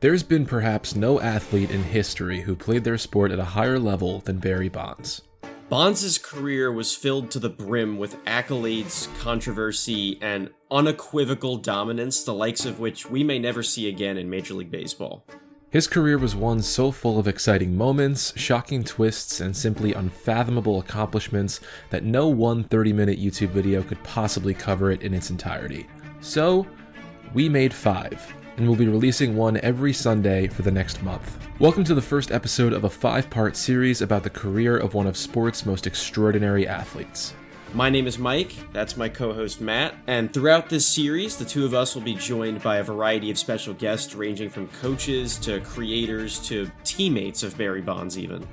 There's been perhaps no athlete in history who played their sport at a higher level than Barry Bonds. Bonds' career was filled to the brim with accolades, controversy, and unequivocal dominance, the likes of which we may never see again in Major League Baseball. His career was one so full of exciting moments, shocking twists, and simply unfathomable accomplishments that no one 30 minute YouTube video could possibly cover it in its entirety. So, we made five and we'll be releasing one every Sunday for the next month. Welcome to the first episode of a five part series about the career of one of sport's most extraordinary athletes. My name is Mike, that's my co host Matt, and throughout this series, the two of us will be joined by a variety of special guests ranging from coaches to creators to teammates of Barry Bonds, even.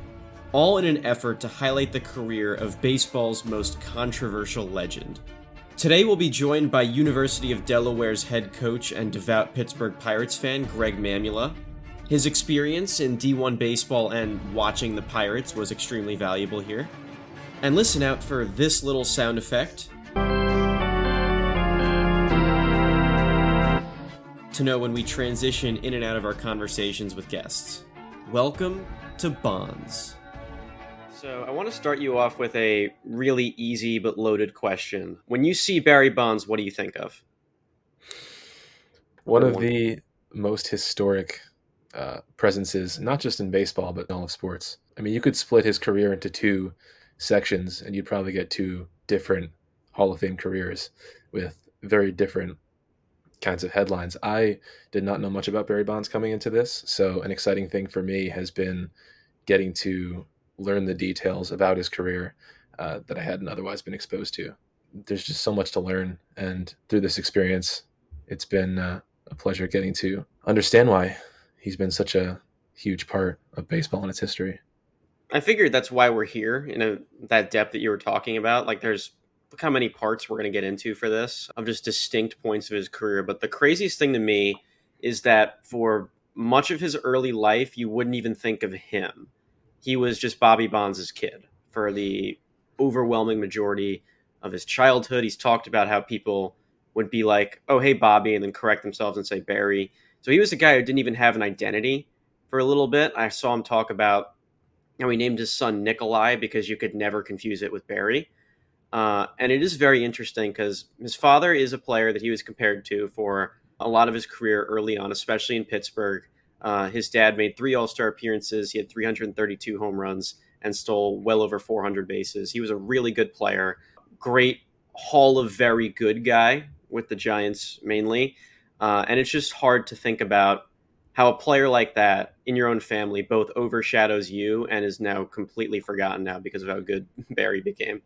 All in an effort to highlight the career of baseball's most controversial legend. Today we'll be joined by University of Delaware's head coach and devout Pittsburgh Pirates fan, Greg Mamula. His experience in D1 baseball and watching the Pirates was extremely valuable here. And listen out for this little sound effect to know when we transition in and out of our conversations with guests. Welcome to Bonds. So I want to start you off with a really easy but loaded question. When you see Barry Bonds, what do you think of? One of the most historic uh, presences, not just in baseball, but in all of sports. I mean, you could split his career into two sections, and you'd probably get two different Hall of Fame careers with very different kinds of headlines. I did not know much about Barry Bonds coming into this, so an exciting thing for me has been getting to learn the details about his career uh, that I hadn't otherwise been exposed to. There's just so much to learn, and through this experience, it's been uh, a pleasure getting to understand why he's been such a huge part of baseball and its history. I figured that's why we're here in that depth that you were talking about. Like, there's look how many parts we're going to get into for this of just distinct points of his career. But the craziest thing to me is that for much of his early life, you wouldn't even think of him he was just Bobby Bonds' kid for the overwhelming majority of his childhood. He's talked about how people would be like, "Oh, hey, Bobby," and then correct themselves and say Barry. So he was a guy who didn't even have an identity for a little bit. I saw him talk about how he named his son Nikolai because you could never confuse it with Barry. Uh, and it is very interesting because his father is a player that he was compared to for a lot of his career early on, especially in Pittsburgh. Uh, his dad made three All Star appearances. He had 332 home runs and stole well over 400 bases. He was a really good player, great Hall of Very Good guy with the Giants mainly. Uh, and it's just hard to think about how a player like that in your own family both overshadows you and is now completely forgotten now because of how good Barry became.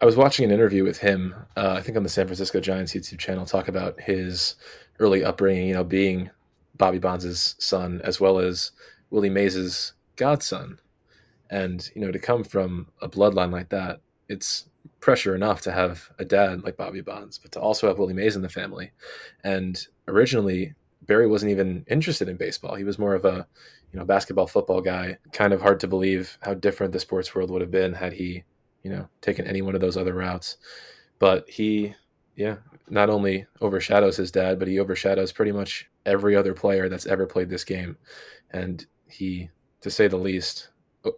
I was watching an interview with him, uh, I think on the San Francisco Giants YouTube channel, talk about his early upbringing, you know, being Bobby Bonds' son, as well as Willie Mays' godson. And, you know, to come from a bloodline like that, it's pressure enough to have a dad like Bobby Bonds, but to also have Willie Mays in the family. And originally, Barry wasn't even interested in baseball. He was more of a, you know, basketball, football guy. Kind of hard to believe how different the sports world would have been had he, you know, taken any one of those other routes. But he, yeah, not only overshadows his dad, but he overshadows pretty much every other player that's ever played this game. And he, to say the least,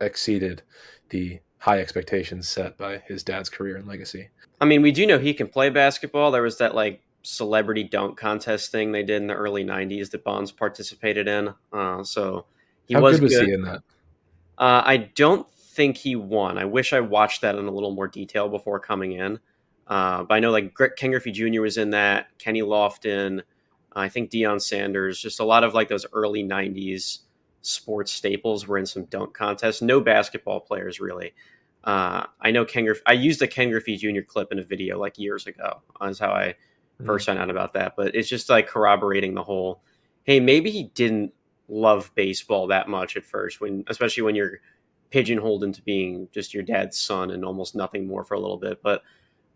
exceeded the high expectations set by his dad's career and legacy. I mean, we do know he can play basketball. There was that like celebrity dunk contest thing they did in the early 90s that Bonds participated in. Uh, so he How was good was good. he in that? Uh, I don't think he won. I wish I watched that in a little more detail before coming in. Uh, but I know like Ken Griffey Jr. was in that, Kenny Lofton, I think Deion Sanders, just a lot of like those early 90s sports staples were in some dunk contests. No basketball players really. Uh, I know Ken Griffey, I used a Ken Griffey Jr. clip in a video like years ago. Is how I 1st mm-hmm. found out about that. But it's just like corroborating the whole. Hey, maybe he didn't love baseball that much at first, when especially when you're pigeonholed into being just your dad's son and almost nothing more for a little bit. But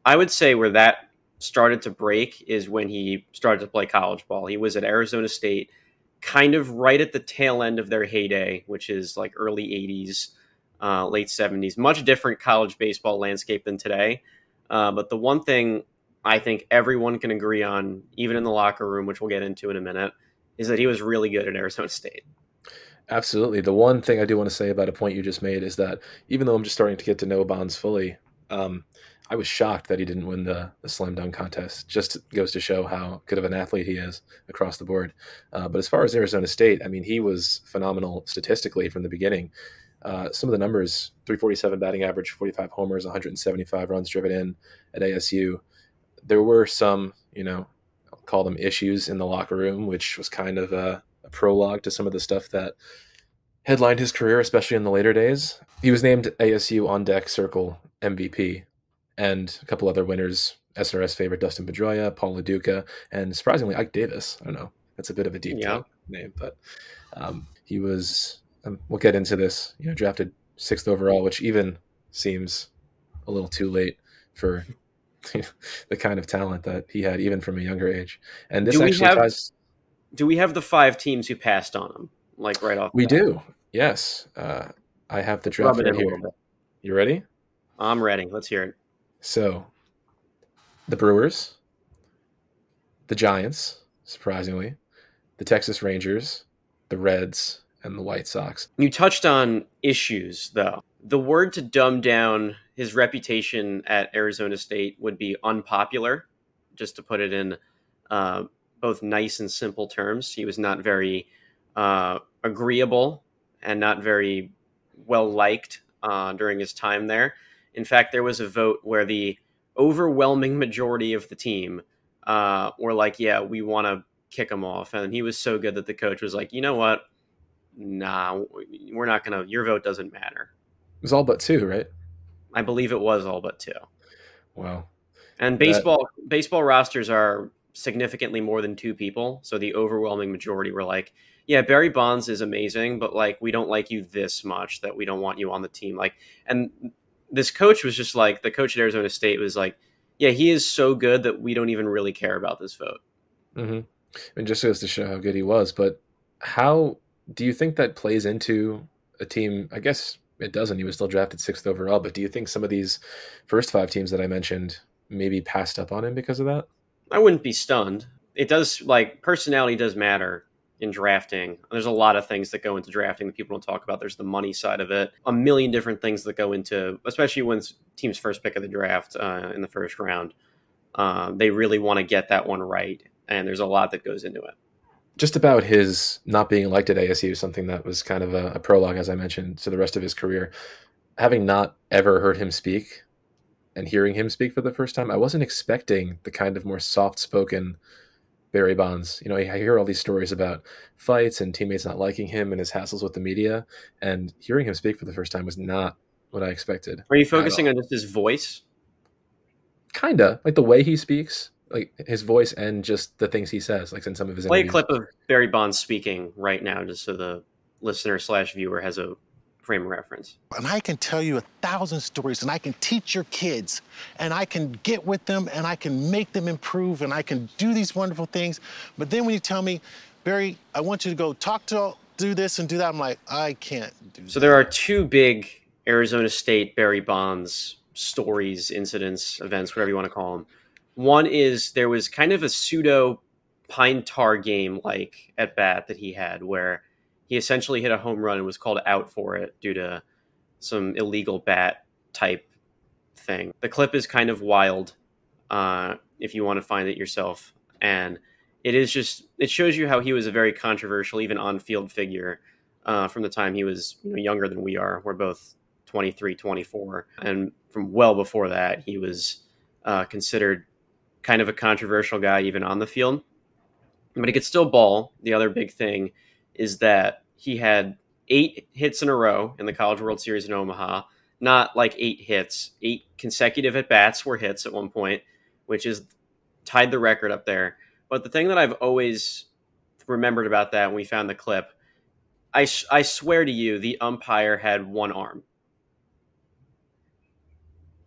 I would say where that started to break is when he started to play college ball. He was at Arizona State, kind of right at the tail end of their heyday, which is like early 80s, uh, late 70s. Much different college baseball landscape than today. Uh, but the one thing I think everyone can agree on, even in the locker room, which we'll get into in a minute, is that he was really good at Arizona State. Absolutely. The one thing I do want to say about a point you just made is that even though I'm just starting to get to know Bonds fully, um, I was shocked that he didn't win the, the slam dunk contest. Just goes to show how good of an athlete he is across the board. Uh, but as far as Arizona State, I mean, he was phenomenal statistically from the beginning. Uh, some of the numbers 347 batting average, 45 homers, 175 runs driven in at ASU. There were some, you know, I'll call them issues in the locker room, which was kind of a, a prologue to some of the stuff that headlined his career, especially in the later days. He was named ASU on deck circle MVP and a couple other winners SRS favorite Dustin Pedroia, Paul Lo Duca, and surprisingly Ike Davis. I don't know. That's a bit of a deep yeah. name, but um, he was. Um, we'll get into this. You know, drafted sixth overall, which even seems a little too late for the kind of talent that he had, even from a younger age. And this do actually have, ties. Do we have the five teams who passed on him, like right off? We do. Yes, uh, I have the draft right here. You ready? I'm ready. Let's hear it. So, the Brewers, the Giants, surprisingly, the Texas Rangers, the Reds, and the White Sox. You touched on issues, though. The word to dumb down his reputation at Arizona State would be unpopular, just to put it in uh, both nice and simple terms. He was not very uh, agreeable and not very well liked uh, during his time there. In fact, there was a vote where the overwhelming majority of the team uh, were like, "Yeah, we want to kick him off," and he was so good that the coach was like, "You know what? Nah, we're not gonna. Your vote doesn't matter." It was all but two, right? I believe it was all but two. Wow. And baseball that... baseball rosters are significantly more than two people, so the overwhelming majority were like, "Yeah, Barry Bonds is amazing, but like we don't like you this much that we don't want you on the team." Like, and this coach was just like the coach at Arizona State was like, yeah, he is so good that we don't even really care about this vote. Mm-hmm. And just goes to show how good he was. But how do you think that plays into a team? I guess it doesn't. He was still drafted sixth overall. But do you think some of these first five teams that I mentioned maybe passed up on him because of that? I wouldn't be stunned. It does like personality does matter in drafting. There's a lot of things that go into drafting that people don't talk about. There's the money side of it, a million different things that go into, especially when teams first pick of the draft uh, in the first round. Uh, they really want to get that one right, and there's a lot that goes into it. Just about his not being elected ASU, something that was kind of a, a prologue, as I mentioned, to the rest of his career. Having not ever heard him speak and hearing him speak for the first time, I wasn't expecting the kind of more soft spoken Barry Bonds. You know, I hear all these stories about fights and teammates not liking him and his hassles with the media, and hearing him speak for the first time was not what I expected. Are you focusing on just his voice? Kinda, like the way he speaks, like his voice and just the things he says, like in some of his. Play interviews. a clip of Barry Bonds speaking right now, just so the listener slash viewer has a frame of reference. And I can tell you a thousand stories and I can teach your kids and I can get with them and I can make them improve and I can do these wonderful things. But then when you tell me, Barry, I want you to go talk to, do this and do that, I'm like, I can't do that. So there are two big Arizona State Barry Bonds stories, incidents, events, whatever you want to call them. One is there was kind of a pseudo pine tar game like at bat that he had where he essentially hit a home run and was called out for it due to some illegal bat type thing. The clip is kind of wild uh, if you want to find it yourself. And it is just, it shows you how he was a very controversial, even on field figure uh, from the time he was you know, younger than we are. We're both 23, 24. And from well before that, he was uh, considered kind of a controversial guy, even on the field. But he could still ball. The other big thing is that he had eight hits in a row in the College World Series in Omaha. Not like eight hits, eight consecutive at bats were hits at one point, which is tied the record up there. But the thing that I've always remembered about that when we found the clip, I, I swear to you, the umpire had one arm.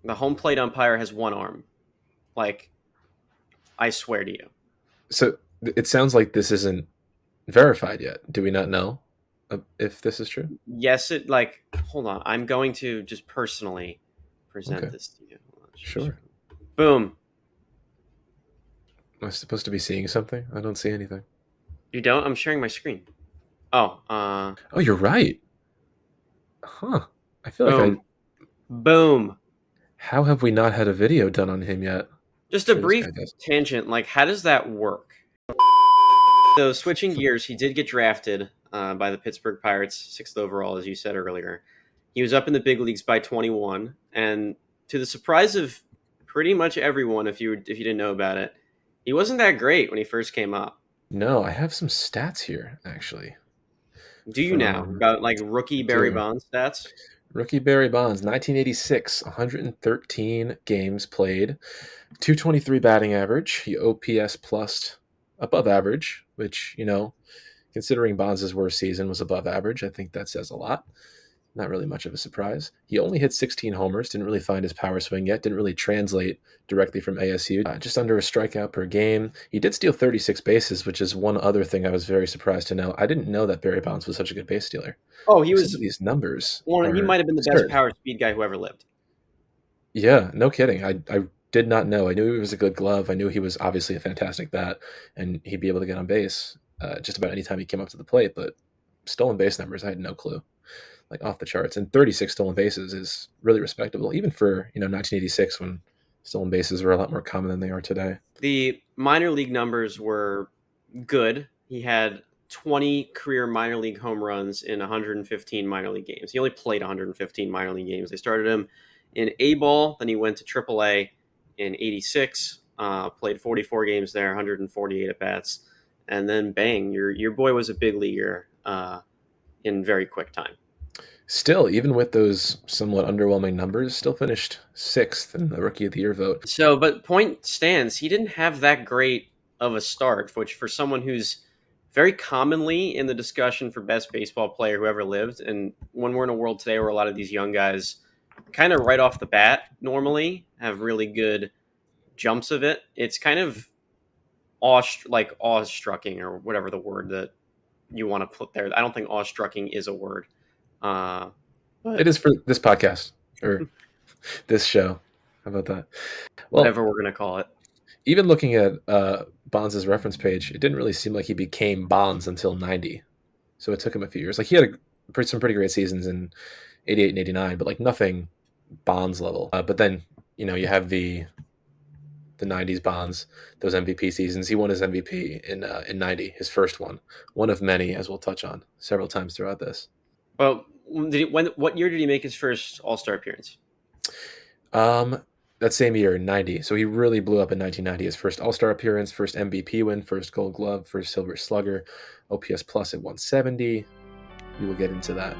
The home plate umpire has one arm. Like, I swear to you. So it sounds like this isn't verified yet. Do we not know if this is true? Yes, it like hold on. I'm going to just personally present okay. this to you. Sure. Boom. Am I supposed to be seeing something? I don't see anything. You don't? I'm sharing my screen. Oh, uh, Oh, you're right. Huh. I feel like I. boom, boom. How have we not had a video done on him yet? Just a brief tangent. Like, how does that work? So, switching gears, he did get drafted uh, by the Pittsburgh Pirates, sixth overall, as you said earlier. He was up in the big leagues by 21, and to the surprise of pretty much everyone, if you if you didn't know about it, he wasn't that great when he first came up. No, I have some stats here actually. Do you now about like rookie Barry Bonds stats? Rookie Barry Bonds, 1986, 113 games played, 223 batting average. He OPS plus above average, which, you know, considering Bonds' worst season was above average, I think that says a lot. Not really much of a surprise. He only hit 16 homers, didn't really find his power swing yet, didn't really translate directly from ASU. Uh, just under a strikeout per game. He did steal 36 bases, which is one other thing I was very surprised to know. I didn't know that Barry Bonds was such a good base stealer. Oh, he Some was these numbers. one. He might have been the absurd. best power speed guy who ever lived. Yeah, no kidding. I I did not know. I knew he was a good glove. I knew he was obviously a fantastic bat, and he'd be able to get on base uh, just about any time he came up to the plate. But stolen base numbers, I had no clue. Like off the charts, and 36 stolen bases is really respectable, even for you know 1986 when stolen bases were a lot more common than they are today. The minor league numbers were good. He had 20 career minor league home runs in 115 minor league games. He only played 115 minor league games. They started him in A ball, then he went to AAA in 86, uh, played 44 games there, 148 at bats, and then bang, your your boy was a big leaguer uh, in very quick time. Still, even with those somewhat underwhelming numbers, still finished sixth in the Rookie of the Year vote. So, but point stands, he didn't have that great of a start, which for someone who's very commonly in the discussion for best baseball player who ever lived, and when we're in a world today where a lot of these young guys kind of right off the bat normally have really good jumps of it, it's kind of awe like awestrucking or whatever the word that you want to put there. I don't think awestrucking is a word. Uh, but It is for this podcast or this show. How about that? Well, whatever we're gonna call it. even looking at uh, Bonds' reference page, it didn't really seem like he became Bonds until 90. So it took him a few years. Like he had a, some pretty great seasons in 88 and 89, but like nothing Bonds level. Uh, but then, you know, you have the the 90s Bonds, those MVP seasons. He won his MVP in uh, in 90, his first one. One of many, as we'll touch on several times throughout this. Well, did he, when what year did he make his first All Star appearance? Um, that same year in 90. So he really blew up in 1990. His first All Star appearance, first MVP win, first Gold Glove, first Silver Slugger, OPS Plus at 170. We will get into that.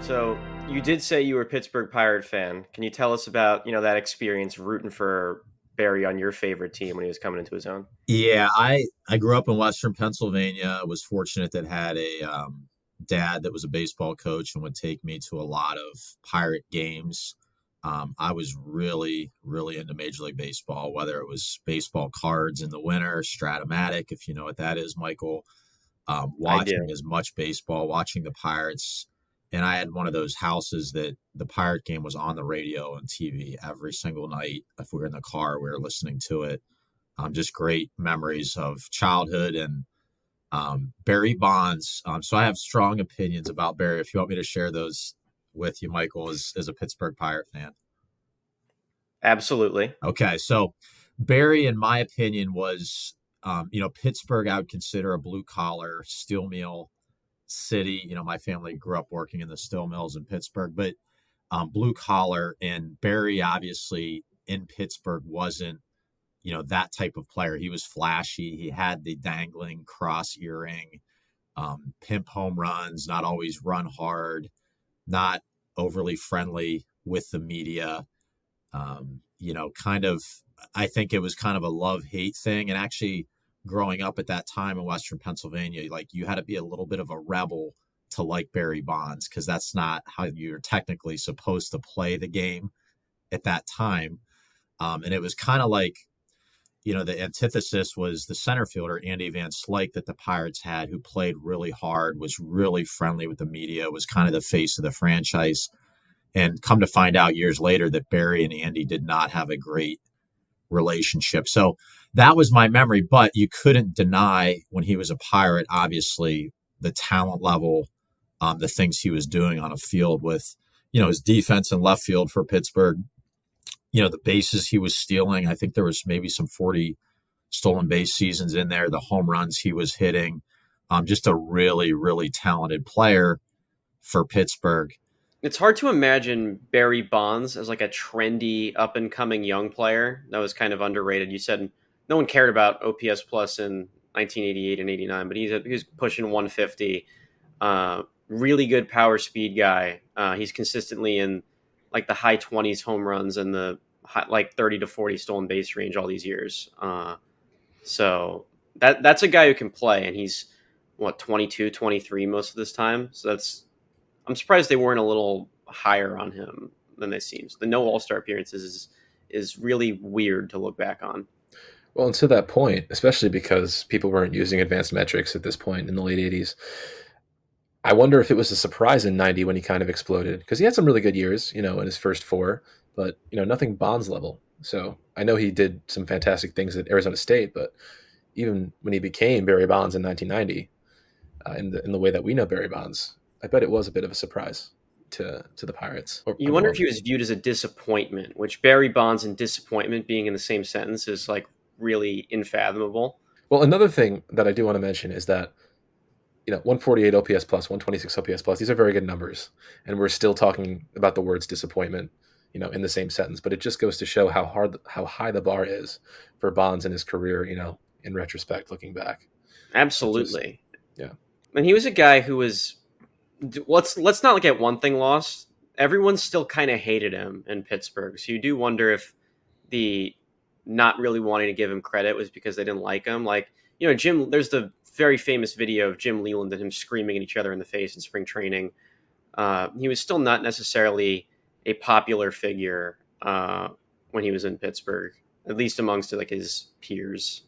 So you did say you were a Pittsburgh Pirate fan. Can you tell us about you know that experience rooting for Barry on your favorite team when he was coming into his own? Yeah, I I grew up in Western Pennsylvania. Was fortunate that had a um, dad that was a baseball coach and would take me to a lot of Pirate games. Um, I was really, really into Major League Baseball, whether it was baseball cards in the winter, Strat-O-Matic, if you know what that is, Michael. Um, watching as much baseball, watching the Pirates, and I had one of those houses that the Pirate game was on the radio and TV every single night. If we were in the car, we were listening to it um, just great memories of childhood and um, Barry Bonds. Um, so I have strong opinions about Barry. If you want me to share those with you, Michael, as, as a Pittsburgh Pirate fan. Absolutely. Okay, so Barry, in my opinion, was um, you know Pittsburgh. I would consider a blue collar steel mill city. You know, my family grew up working in the steel mills in Pittsburgh, but um, blue collar and Barry obviously in Pittsburgh wasn't you know that type of player. He was flashy. He had the dangling cross earring, um, pimp home runs, not always run hard, not overly friendly with the media. Um, you know, kind of. I think it was kind of a love hate thing, and actually growing up at that time in Western Pennsylvania, like you had to be a little bit of a rebel to like Barry Bonds because that's not how you're technically supposed to play the game at that time. Um, and it was kind of like, you know, the antithesis was the center fielder, Andy Van Slyke, that the Pirates had, who played really hard, was really friendly with the media, was kind of the face of the franchise. And come to find out years later that Barry and Andy did not have a great relationship. So that was my memory, but you couldn't deny when he was a pirate, obviously, the talent level, um, the things he was doing on a field with, you know, his defense and left field for Pittsburgh, you know, the bases he was stealing. I think there was maybe some 40 stolen base seasons in there, the home runs he was hitting. Um, just a really, really talented player for Pittsburgh. It's hard to imagine Barry Bonds as like a trendy, up and coming young player that was kind of underrated. You said no one cared about OPS plus in 1988 and 89, but he's he's pushing 150. Uh, really good power speed guy. Uh, he's consistently in like the high 20s home runs and the high, like 30 to 40 stolen base range all these years. Uh, so that that's a guy who can play, and he's what 22, 23 most of this time. So that's I'm surprised they weren't a little higher on him than they seem. The no All Star appearances is is really weird to look back on. Well, and to that point, especially because people weren't using advanced metrics at this point in the late 80s, I wonder if it was a surprise in 90 when he kind of exploded because he had some really good years, you know, in his first four, but, you know, nothing Bonds level. So I know he did some fantastic things at Arizona State, but even when he became Barry Bonds in 1990, uh, in the in the way that we know Barry Bonds, I bet it was a bit of a surprise to to the Pirates. Or, you wonder if he was viewed as a disappointment, which Barry Bonds and disappointment being in the same sentence is like really unfathomable. Well, another thing that I do want to mention is that you know 148 OPS plus, 126 OPS plus. These are very good numbers, and we're still talking about the words disappointment, you know, in the same sentence. But it just goes to show how hard, how high the bar is for Bonds in his career. You know, in retrospect, looking back. Absolutely. Is, yeah. And he was a guy who was. Let's let's not get one thing lost. Everyone still kind of hated him in Pittsburgh, so you do wonder if the not really wanting to give him credit was because they didn't like him. Like, you know, Jim, there's the very famous video of Jim Leyland and him screaming at each other in the face in spring training. Uh, he was still not necessarily a popular figure uh, when he was in Pittsburgh, at least amongst like his peers.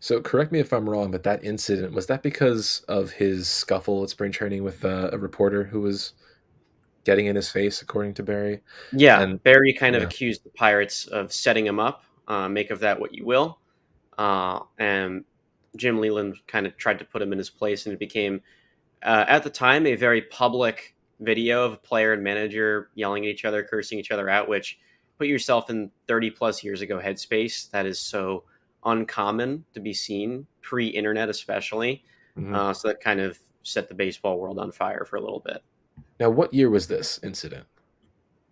So correct me if I'm wrong, but that incident was that because of his scuffle at spring training with uh, a reporter who was getting in his face, according to Barry. Yeah, and Barry kind of accused the Pirates of setting him up uh, make of that what you will. Uh, and Jim Leyland kind of tried to put him in his place, and it became, uh, at the time, a very public video of a player and manager yelling at each other, cursing each other out, which put yourself in 30 plus years ago headspace. That is so uncommon to be seen, pre internet especially. Mm-hmm. Uh, so that kind of set the baseball world on fire for a little bit. Now, what year was this incident?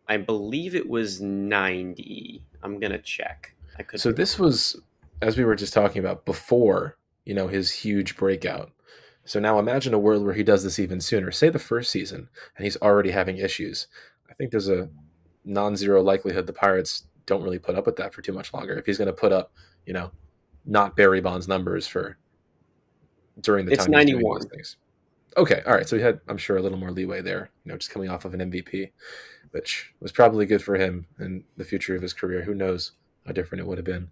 I believe it was 90. I'm going to check. I could. So this was, as we were just talking about before, you know, his huge breakout. So now imagine a world where he does this even sooner. Say the first season, and he's already having issues. I think there's a non-zero likelihood the Pirates don't really put up with that for too much longer. If he's going to put up, you know, not Barry Bonds numbers for during the it's time 91. things. Okay, all right. So he had, I'm sure, a little more leeway there. You know, just coming off of an MVP, which was probably good for him and the future of his career. Who knows? how different it would have been.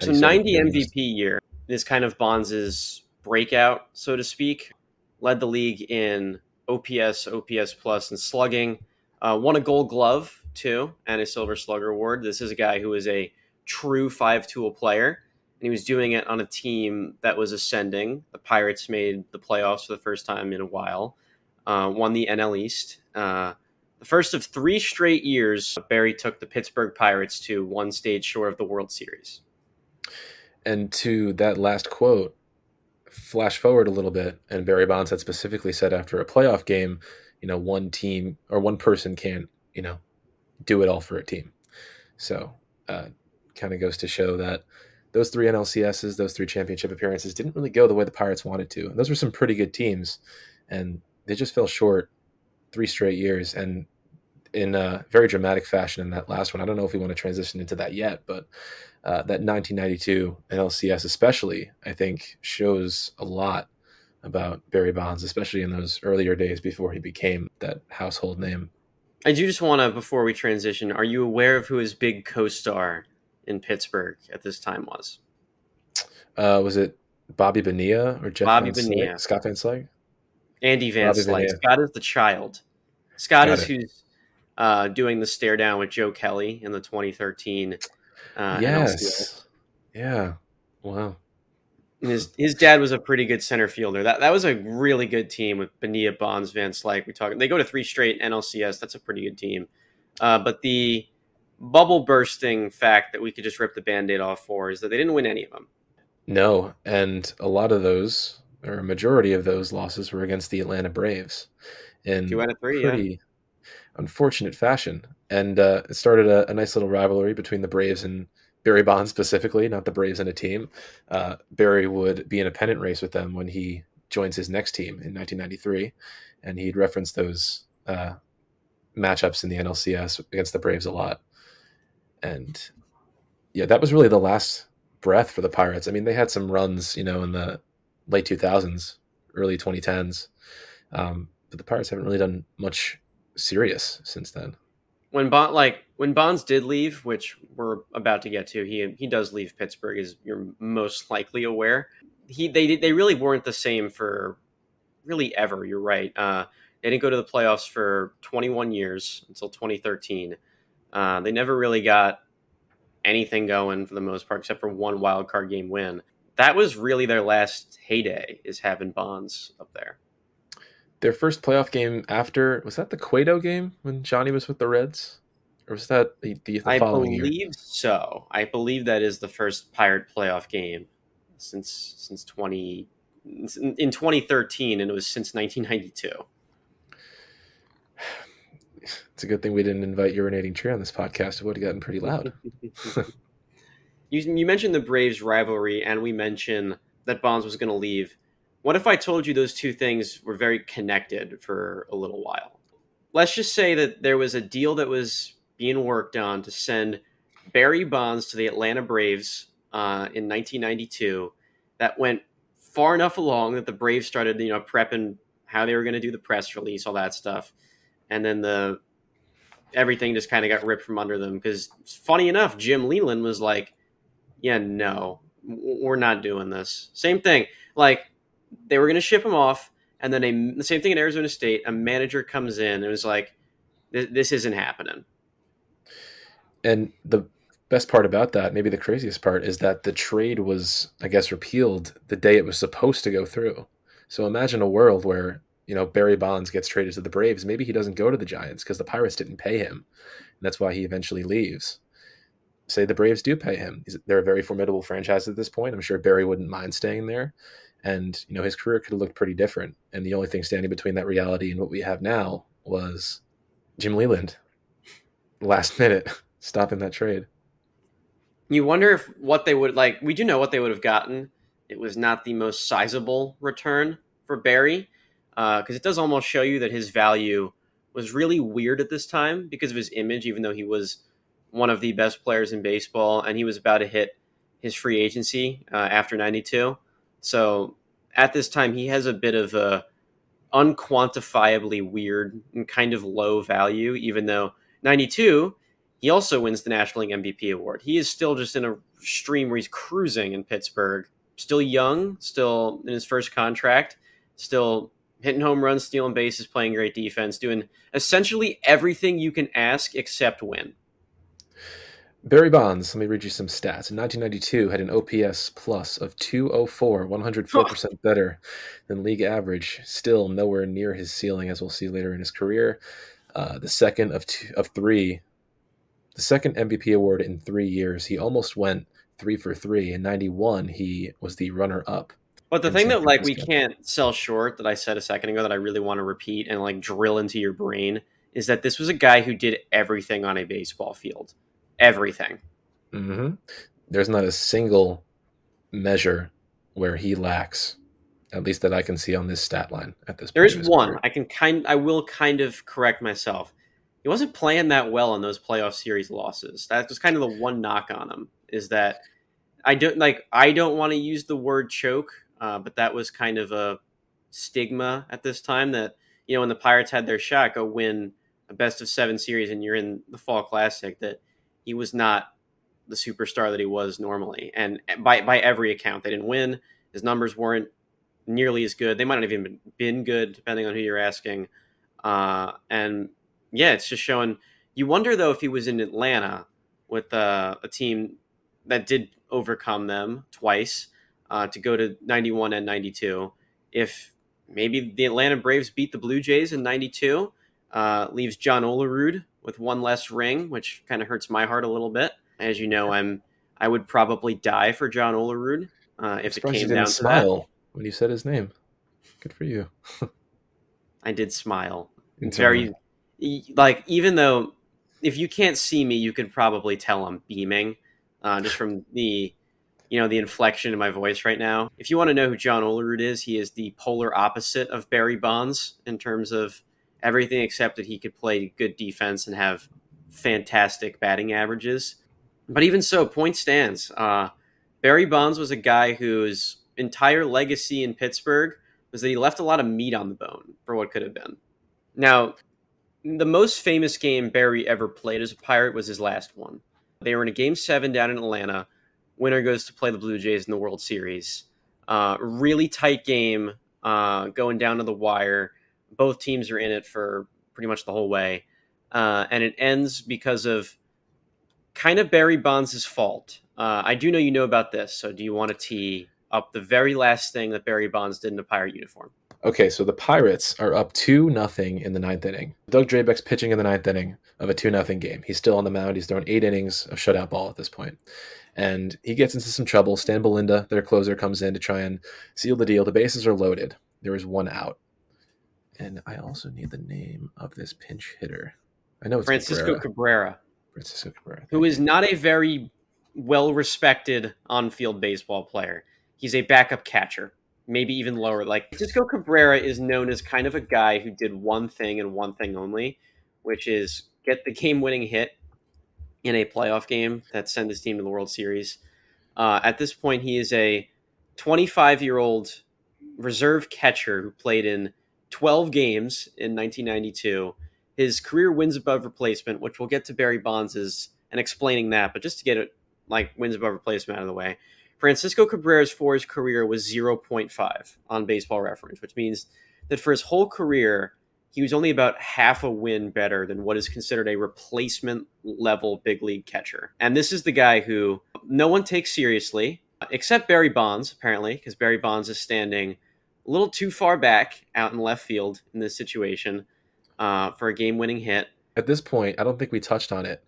So 90 MVP year is kind of Bonds's breakout, so to speak. Led the league in OPS, OPS plus, and slugging. Uh, won a Gold Glove too, and a Silver Slugger award. This is a guy who is a true five-tool player, and he was doing it on a team that was ascending. The Pirates made the playoffs for the first time in a while. Uh, won the NL East. Uh, the first of three straight years, Barry took the Pittsburgh Pirates to one stage short of the World Series. And to that last quote, flash forward a little bit, and Barry Bonds had specifically said after a playoff game, you know, one team or one person can't, you know, do it all for a team. So, uh, kind of goes to show that those three NLCSs, those three championship appearances didn't really go the way the Pirates wanted to. And those were some pretty good teams, and they just fell short three straight years. And in a very dramatic fashion in that last one. I don't know if we want to transition into that yet, but uh, that 1992 NLCS, especially, I think shows a lot about Barry Bonds, especially in those earlier days before he became that household name. I do just want to, before we transition, are you aware of who his big co-star in Pittsburgh at this time was? Uh, was it Bobby Bonilla or Jeff Bobby Van Bonilla. Scott Van Slyke? Andy Van Bobby Slyke. Scott is the child. Scott Got is it. who's uh, doing the stare down with Joe Kelly in the 2013 Uh, yes. Yeah. Wow. his his dad was a pretty good center fielder. That that was a really good team with Bonilla Bonds, Van Slyke. We talk. They go to three straight NLCS. That's a pretty good team. Uh, but the bubble bursting fact that we could just rip the band-aid off for is that they didn't win any of them. No, and a lot of those, or a majority of those losses, were against the Atlanta Braves in Two out of three, pretty yeah. unfortunate fashion. And uh, it started a, a nice little rivalry between the Braves and Barry Bonds specifically, not the Braves and a team. Uh, Barry would be in a pennant race with them when he joins his next team in 1993, and he'd reference those uh, matchups in the NLCS against the Braves a lot. And yeah, that was really the last breath for the Pirates. I mean, they had some runs, you know, in the late 2000s, early 2010s, um, but the Pirates haven't really done much serious since then. When like when Bonds did leave, which we're about to get to, he he does leave Pittsburgh, as you're most likely aware. He they they really weren't the same for really ever. You're right. Uh, they didn't go to the playoffs for 21 years until 2013. Uh, they never really got anything going for the most part, except for one wild card game win. That was really their last heyday, is having Bonds up there. Their first playoff game after was that the Cueto game when Johnny was with the Reds, or was that the, the, I following year? believe so. I believe that is the first Pirate playoff game since since 20 in 2013 and it was since 1992. It's a good thing we didn't invite urinating tree on this podcast. It would have gotten pretty loud. you, you mentioned the Braves rivalry, and we mentioned that Bonds was going to leave. What if I told you those two things were very connected for a little while? Let's just say that there was a deal that was being worked on to send Barry Bonds to the Atlanta Braves uh, in 1992. That went far enough along that the Braves started, you know, prepping how they were going to do the press release, all that stuff, and then the everything just kind of got ripped from under them because funny enough jim leyland was like yeah no we're not doing this same thing like they were going to ship him off and then a, the same thing in arizona state a manager comes in and was like this isn't happening And the best part about that, maybe the craziest part, is that the trade was, I guess, repealed the day it was supposed to go through. So imagine a world where, you know, Barry Bonds gets traded to the Braves. Maybe he doesn't go to the Giants because the Pirates didn't pay him. And that's why he eventually leaves. Say the Braves do pay him. They're a very formidable franchise at this point. I'm sure Barry wouldn't mind staying there. And, you know, his career could have looked pretty different. And the only thing standing between that reality and what we have now was Jim Leyland last minute stopping that trade. you wonder if what they would like we do know what they would have gotten it was not the most sizable return for barry because it does almost show you that his value was really weird at this time because of his image even though he was one of the best players in baseball and he was about to hit his free agency uh, after 92 so at this time he has a bit of a unquantifiably weird and kind of low value even though 92 he also wins the National League MVP award. He is still just in a stream where he's cruising in Pittsburgh. Still young, still in his first contract, still hitting home runs, stealing bases, playing great defense, doing essentially everything you can ask except win. Barry Bonds, let me read you some stats. In 1992, had an OPS plus of 204, 104% better than league average. Still nowhere near his ceiling, as we'll see later in his career. Uh, the second of two, of three, the second MVP award in three years. He almost went three for three. In 91, he was the runner up. But the thing that like we can't sell short that I said a second ago that I really want to repeat and like drill into your brain is that this was a guy who did everything on a baseball field. Everything. hmm There's not a single measure where he lacks, at least that I can see on this stat line at this There point. is one. career. I can kind I will kind of correct myself. He wasn't playing that well in those playoff series losses. That was kind of the one knock on him is that I don't like I don't want to use the word choke, uh, but that was kind of a stigma at this time that you know when the Pirates had their shot go win a best of seven series and you're in the fall classic that he was not the superstar that he was normally. And by by every account they didn't win. His numbers weren't nearly as good. They might not have even been, good depending on who you're asking. Uh, and yeah it's just showing you wonder though if he was in Atlanta with uh, a team that did overcome them twice uh, to go to 91 and 92. If maybe the Atlanta Braves beat the Blue Jays in 92, uh, leaves John Olerud with one less ring, which kind of hurts my heart a little bit. As you know, I'm I would probably die for John Olerud uh, if it came down to smile that. when you said his name. Good for you. I did smile. Very like even though if you can't see me, you could probably tell I'm beaming uh, just from the you know the inflection in my voice right now. If you want to know who John Olerud is, he is the polar opposite of Barry Bonds in terms of everything except that he could play good defense and have fantastic batting averages. But even so, point stands. Uh, Barry Bonds was a guy whose entire legacy in Pittsburgh was that he left a lot of meat on the bone for what could have been. Now, the most famous game Barry ever played as a Pirate was his last one. They were in a game seven down in Atlanta. Winner goes to play the Blue Jays in the World Series. Uh, really tight game, uh, going down to the wire. Both teams are in it for pretty much the whole way. Uh, and it ends because of kind of Barry Bonds' fault. Uh, I do know you know about this, so do you want to tee up the very last thing that Barry Bonds did in a pirate uniform? Okay, so the Pirates are up two nothing in the ninth inning. Doug Drabek's pitching in the ninth inning of a two nothing game. He's still on the mound. He's thrown eight innings of shutout ball at this point, and he gets into some trouble. Stan Belinda, their closer, comes in to try and seal the deal. The bases are loaded. There is one out, and I also need the name of this pinch hitter. I know it's Francisco Cabrera. Cabrera. Francisco Cabrera, who is not a very well respected on field baseball player. He's a backup catcher maybe even lower. Like Francisco Cabrera is known as kind of a guy who did one thing and one thing only, which is get the game winning hit in a playoff game that sent his team to the World Series. Uh, at this point, he is a 25 year old reserve catcher who played in 12 games in 1992. His career wins above replacement, which we'll get to Barry Bonds' and explaining that, but just to get it like wins above replacement out of the way. Francisco Cabrera's for his career was 0.5 on baseball reference, which means that for his whole career, he was only about half a win better than what is considered a replacement level big league catcher. And this is the guy who no one takes seriously, except Barry Bonds, apparently, because Barry Bonds is standing a little too far back out in left field in this situation uh, for a game winning hit. At this point, I don't think we touched on it.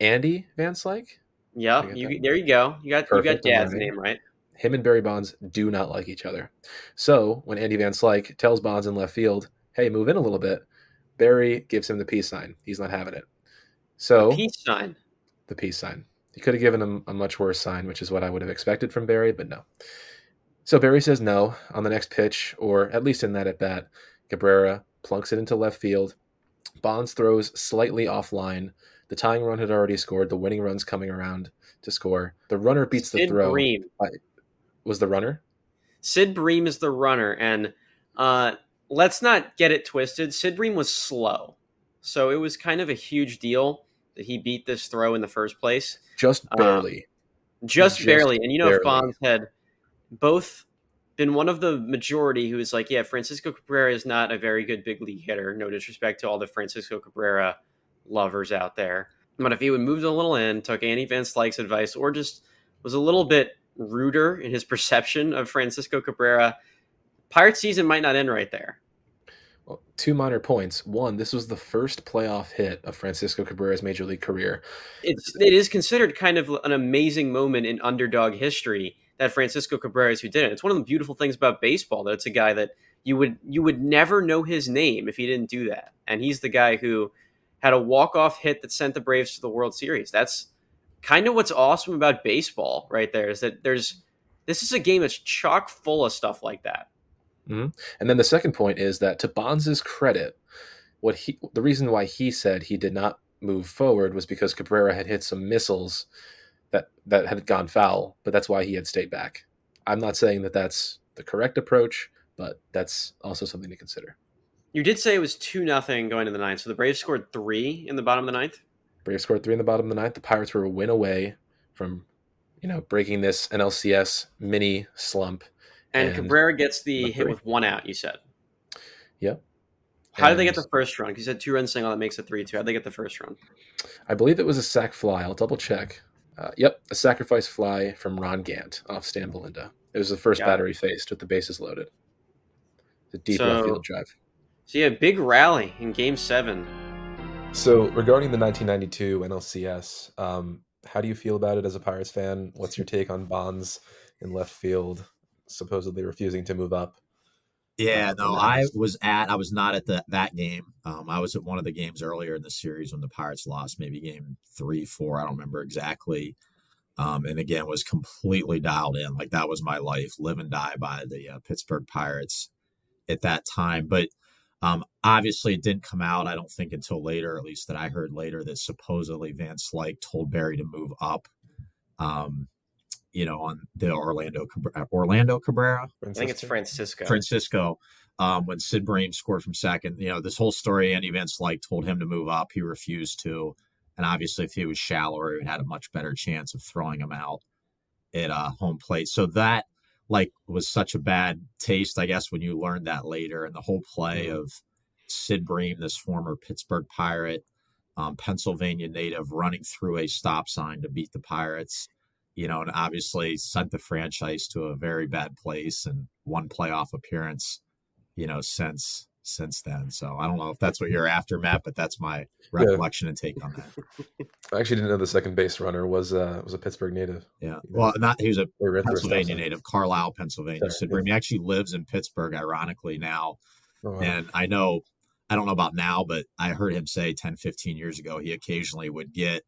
Andy Van Slyke yeah, you, there you go. You got Perfect. you got Dad's name right. Him and Barry Bonds do not like each other. So when Andy Van Slyke tells Bonds in left field, "Hey, move in a little bit," Barry gives him the peace sign. He's not having it. So the peace sign. The peace sign. He could have given him a much worse sign, which is what I would have expected from Barry, but no. So Barry says no on the next pitch, or at least in that at bat. Cabrera plunks it into left field. Bonds throws slightly offline the tying run had already scored. The winning run's coming around to score. The runner beats Sid the throw. Bream. Was the runner? Sid Bream is the runner, and uh, let's not get it twisted. Sid Bream was slow, so it was kind of a huge deal that he beat this throw in the first place. Just uh, barely. just, just, barely. And you know, barely. if Bonds had both been one of the majority who is like, yeah, Francisco Cabrera is not a very good big league hitter. No disrespect to all the Francisco Cabrera lovers out there. But if he would moved a little in, took Andy Van Slyke's advice, or just was a little bit ruder in his perception of Francisco Cabrera, Pirate season might not end right there. Well, two minor points. One, this was the first playoff hit of Francisco Cabrera's major league career. It's it is considered kind of an amazing moment in underdog history that Francisco Cabrera is who did it. It's one of the beautiful things about baseball that it's a guy that you would you would never know his name if he didn't do that. And he's the guy who had a walk-off hit that sent the Braves to the World Series. That's kind of what's awesome about baseball right there is that there's this is a game that's chock full of stuff like that. Mm-hmm. And then the second point is that to Bonds' credit, what he the reason why he said he did not move forward was because Cabrera had hit some missiles that that had gone foul, but that's why he had stayed back. I'm not saying that that's the correct approach, but that's also something to consider. You did say it was two nothing going to the ninth, so the Braves scored three in the bottom of the ninth. Braves scored three in the bottom of the ninth. The Pirates were a win away from, you know, breaking this NLCS mini slump. And, and Cabrera gets the hit with one out. You said. Yep. How did they get the first run? Because you said two run single that makes it three two. How did they get the first run? I believe it was a sac fly. I'll double check. Uh, yep, a sacrifice fly from Ron Gant off Stan Belinda. It was the first Got it. battery faced with the bases loaded. The deep So- left field drive. So yeah, big rally in Game Seven. So regarding the 1992 NLCS, um, how do you feel about it as a Pirates fan? What's your take on Bonds in left field, supposedly refusing to move up? Yeah, no, I was at. I was not at the that game. Um, I was at one of the games earlier in the series when the Pirates lost, maybe game three, four. I don't remember exactly. Um, and again, was completely dialed in. Like that was my life, live and die by the uh, Pittsburgh Pirates at that time. But um, obviously, it didn't come out. I don't think until later, at least that I heard later, that supposedly Van Slyke told Barry to move up. Um, you know, on the Orlando Cabra- Orlando Cabrera I think it's Francisco. Francisco. Um, when Sid Bream scored from second, you know, this whole story, Andy Van Slyke told him to move up. He refused to. And obviously, if he was shallower, he had a much better chance of throwing him out at uh, home plate. So that, like, was such a bad taste, I guess, when you learned that later. And the whole play of Sid Bream, this former Pittsburgh Pirate, um, Pennsylvania native, running through a stop sign to beat the Pirates you know, and obviously sent the franchise to a very bad place and one playoff appearance, you know, since since then. So I don't know if that's what you're after, Matt, but that's my recollection and take on that. I actually didn't know the second base runner was uh, was a Pittsburgh native. Yeah. Well, not he was a They ran through a stop Pennsylvania native, Carlisle, Pennsylvania. Sorry, yeah. He actually lives in Pittsburgh, ironically, now. Oh, wow. And I know, I don't know about now, but I heard him say 10, 15 years ago, he occasionally would get,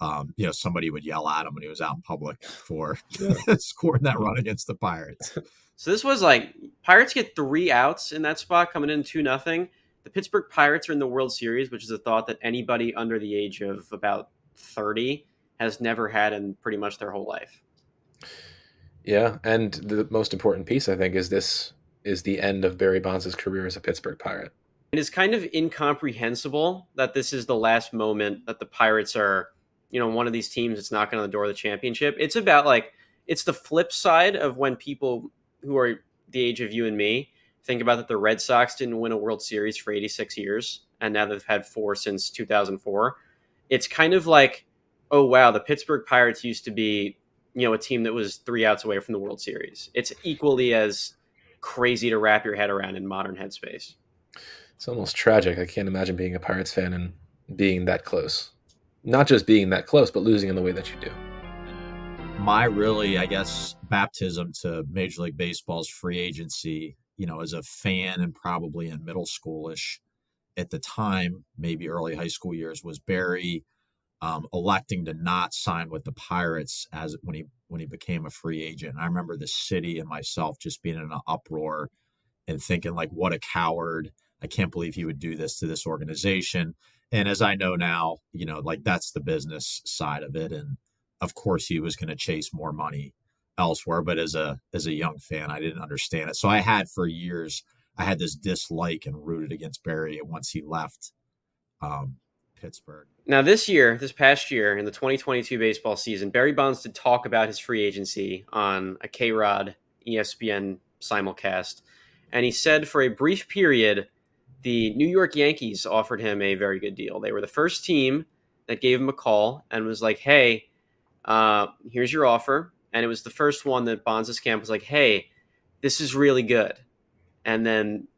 um, you know, somebody would yell at him when he was out in public for scoring that run against the Pirates. So this was like Pirates get three outs in that spot, coming in two nothing. The Pittsburgh Pirates are in the World Series, which is a thought that anybody under the age of about thirty has never had in pretty much their whole life. Yeah, and the most important piece, I think, is this is the end of Barry Bonds' career as a Pittsburgh Pirate. It is kind of incomprehensible that this is the last moment that the Pirates are, you know, one of these teams that's knocking on the door of the championship. It's about like it's the flip side of when people who are the age of you and me think about that the Red Sox didn't win a World Series for 86 years and now they've had four since 2004. It's kind of like, oh wow, the Pittsburgh Pirates used to be, you know, a team that was 3 outs away from the World Series. It's equally as crazy to wrap your head around in modern headspace. It's almost tragic. I can't imagine being a Pirates fan and being that close. Not just being that close, but losing in the way that you do. My really, I guess, baptism to Major League Baseball's free agency, you know, as a fan and probably in middle schoolish at the time, maybe early high school years, was Barry um, electing to not sign with the Pirates as when he when he became a free agent. And I remember the city and myself just being in an uproar and thinking like, what a coward! I can't believe he would do this to this organization. And as I know now, you know, like that's the business side of it, and of course he was going to chase more money elsewhere but as a as a young fan i didn't understand it so i had for years i had this dislike and rooted against barry once he left um pittsburgh Now, this year, this past year, in the 2022 baseball season, Barry Bonds did talk about his free agency on a KayRod ESPN simulcast. And he said for a brief period, the New York Yankees offered him a very good deal. They were the first team that gave him a call and was like, hey, uh, here's your offer. And it was the first one that Bonds' camp was like, hey, this is really good. And then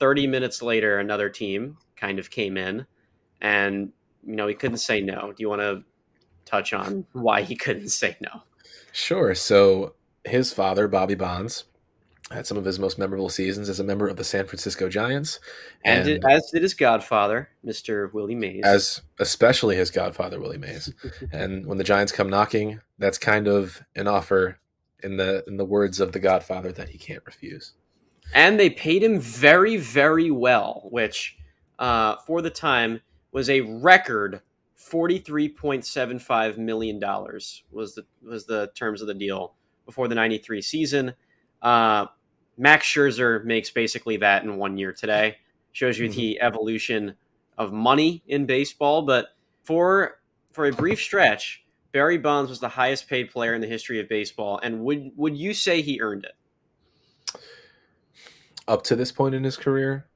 30 minutes later, another team kind of came in and you know he couldn't say no. Do you want to touch on why he couldn't say no? Sure. So his father, Bobby Bonds, had some of his most memorable seasons as a member of the San Francisco Giants, And, and, as did his godfather, Mr. Willie Mays. as especially his godfather Willie Mays. and when the Giants come knocking, that's kind of an offer in the in the words of the Godfather that he can't refuse. and they paid him very, very well, which uh, for the time was a record forty-three point seven five million dollars was the was the terms of the deal before the ninety-three season. Uh, Max Scherzer makes basically that in one year today. Shows you the evolution of money in baseball, but for for a brief stretch, Barry Bonds was the highest paid player in the history of baseball. And would would you say he earned it? Up to this point in his career,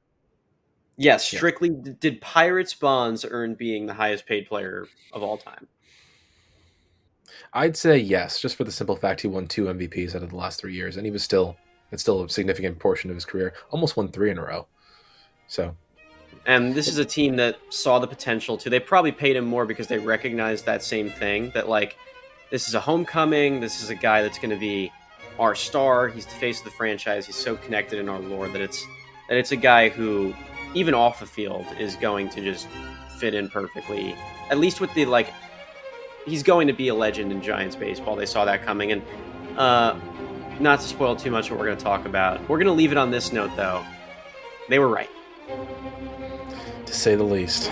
Yes, strictly yeah. did Pirates Bonds earn being the highest paid player of all time? I'd say yes, just for the simple fact he won two MVPs out of the last three years, and he was still it's still a significant portion of his career. Almost won three in a row. So and this is a team that saw the potential to. They probably paid him more because they recognized that same thing that like this is a homecoming. This is a guy that's going to be our star. He's the face of the franchise. He's so connected in our lore that it's that it's a guy who even off the field is going to just fit in perfectly. At least with the like he's going to be a legend in Giants baseball. They saw that coming and uh not to spoil too much what we're going to talk about. We're going to leave it on this note though. They were right to say the least.